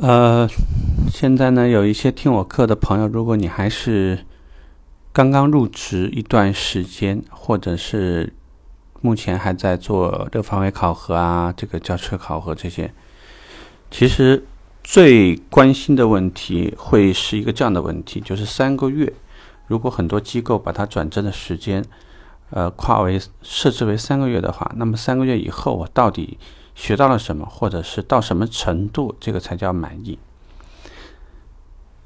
呃，现在呢，有一些听我课的朋友，如果你还是刚刚入职一段时间，或者是目前还在做六方位考核啊，这个轿车考核这些，其实最关心的问题会是一个这样的问题，就是三个月，如果很多机构把它转正的时间，呃，跨为设置为三个月的话，那么三个月以后我到底？学到了什么，或者是到什么程度，这个才叫满意。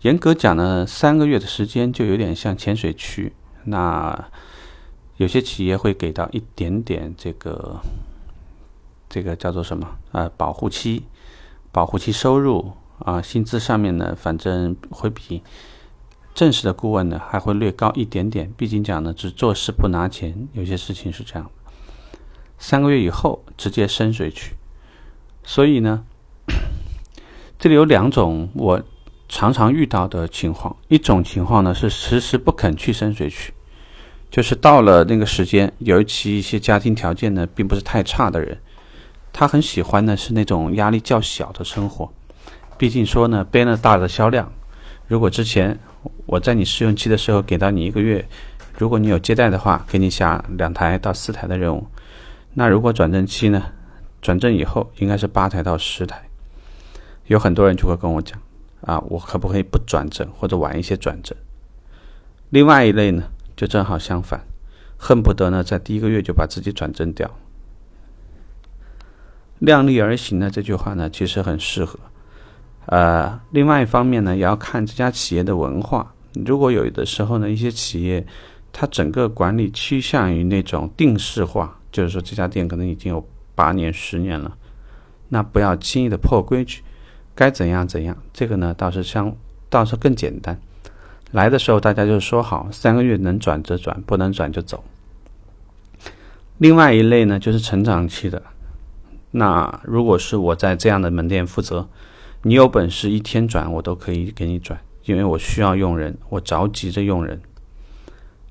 严格讲呢，三个月的时间就有点像潜水区。那有些企业会给到一点点这个，这个叫做什么？呃，保护期，保护期收入啊，薪资上面呢，反正会比正式的顾问呢还会略高一点点。毕竟讲呢，只做事不拿钱，有些事情是这样。三个月以后直接深水区。所以呢，这里有两种我常常遇到的情况。一种情况呢是迟迟不肯去深水区，就是到了那个时间，尤其一些家庭条件呢并不是太差的人，他很喜欢呢是那种压力较小的生活。毕竟说呢，背了大的销量。如果之前我在你试用期的时候给到你一个月，如果你有接待的话，给你下两台到四台的任务。那如果转正期呢？转正以后应该是八台到十台，有很多人就会跟我讲啊，我可不可以不转正或者晚一些转正？另外一类呢，就正好相反，恨不得呢在第一个月就把自己转正掉。量力而行呢这句话呢其实很适合。呃，另外一方面呢也要看这家企业的文化。如果有的时候呢一些企业它整个管理趋向于那种定式化，就是说这家店可能已经有。八年、十年了，那不要轻易的破规矩，该怎样怎样。这个呢，倒是相倒是更简单。来的时候大家就说好，三个月能转则转，不能转就走。另外一类呢，就是成长期的。那如果是我在这样的门店负责，你有本事一天转，我都可以给你转，因为我需要用人，我着急着用人。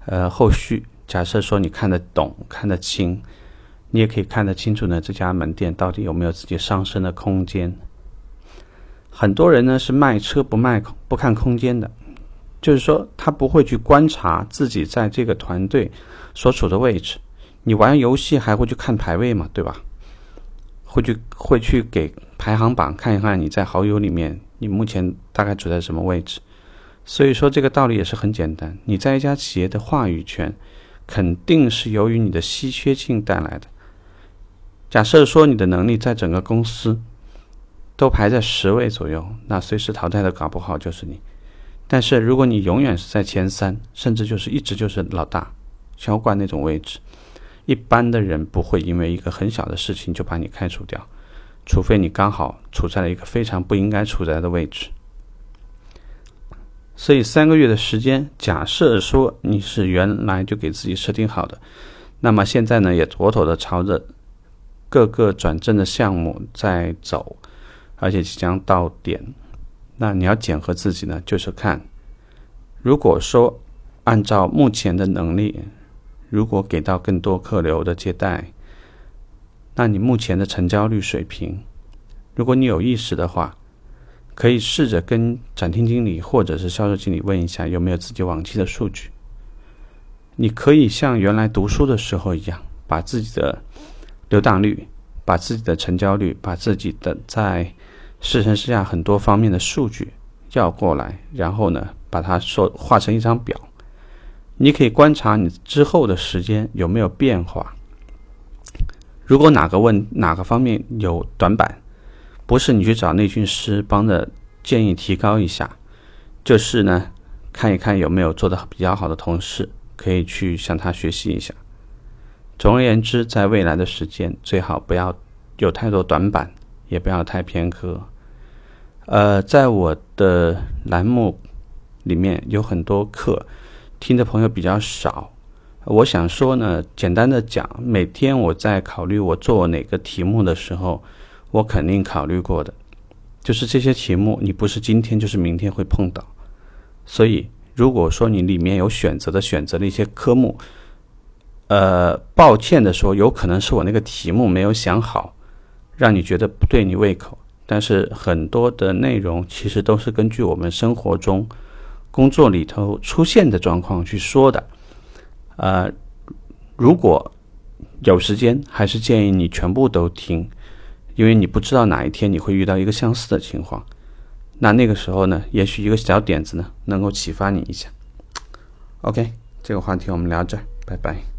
呃，后续假设说你看得懂、看得清。你也可以看得清楚呢，这家门店到底有没有自己上升的空间。很多人呢是卖车不卖不看空间的，就是说他不会去观察自己在这个团队所处的位置。你玩游戏还会去看排位嘛，对吧？会去会去给排行榜看一看你在好友里面你目前大概处在什么位置。所以说这个道理也是很简单，你在一家企业的话语权肯定是由于你的稀缺性带来的。假设说你的能力在整个公司都排在十位左右，那随时淘汰的搞不好就是你。但是如果你永远是在前三，甚至就是一直就是老大、销冠那种位置，一般的人不会因为一个很小的事情就把你开除掉，除非你刚好处在了一个非常不应该处在的位置。所以三个月的时间，假设说你是原来就给自己设定好的，那么现在呢也妥妥的朝着。各个转正的项目在走，而且即将到点，那你要检核自己呢？就是看，如果说按照目前的能力，如果给到更多客流的接待，那你目前的成交率水平，如果你有意识的话，可以试着跟展厅经理或者是销售经理问一下有没有自己往期的数据。你可以像原来读书的时候一样，把自己的。流档率，把自己的成交率，把自己的在试乘试驾很多方面的数据要过来，然后呢，把它说画成一张表。你可以观察你之后的时间有没有变化。如果哪个问哪个方面有短板，不是你去找内训师帮着建议提高一下，就是呢，看一看有没有做的比较好的同事，可以去向他学习一下。总而言之，在未来的时间，最好不要有太多短板，也不要太偏科。呃，在我的栏目里面有很多课，听的朋友比较少。我想说呢，简单的讲，每天我在考虑我做哪个题目的时候，我肯定考虑过的，就是这些题目，你不是今天就是明天会碰到。所以，如果说你里面有选择的选择的一些科目，呃，抱歉的说，有可能是我那个题目没有想好，让你觉得不对你胃口。但是很多的内容其实都是根据我们生活中、工作里头出现的状况去说的。呃，如果有时间，还是建议你全部都听，因为你不知道哪一天你会遇到一个相似的情况。那那个时候呢，也许一个小点子呢，能够启发你一下。OK，这个话题我们聊这儿，拜拜。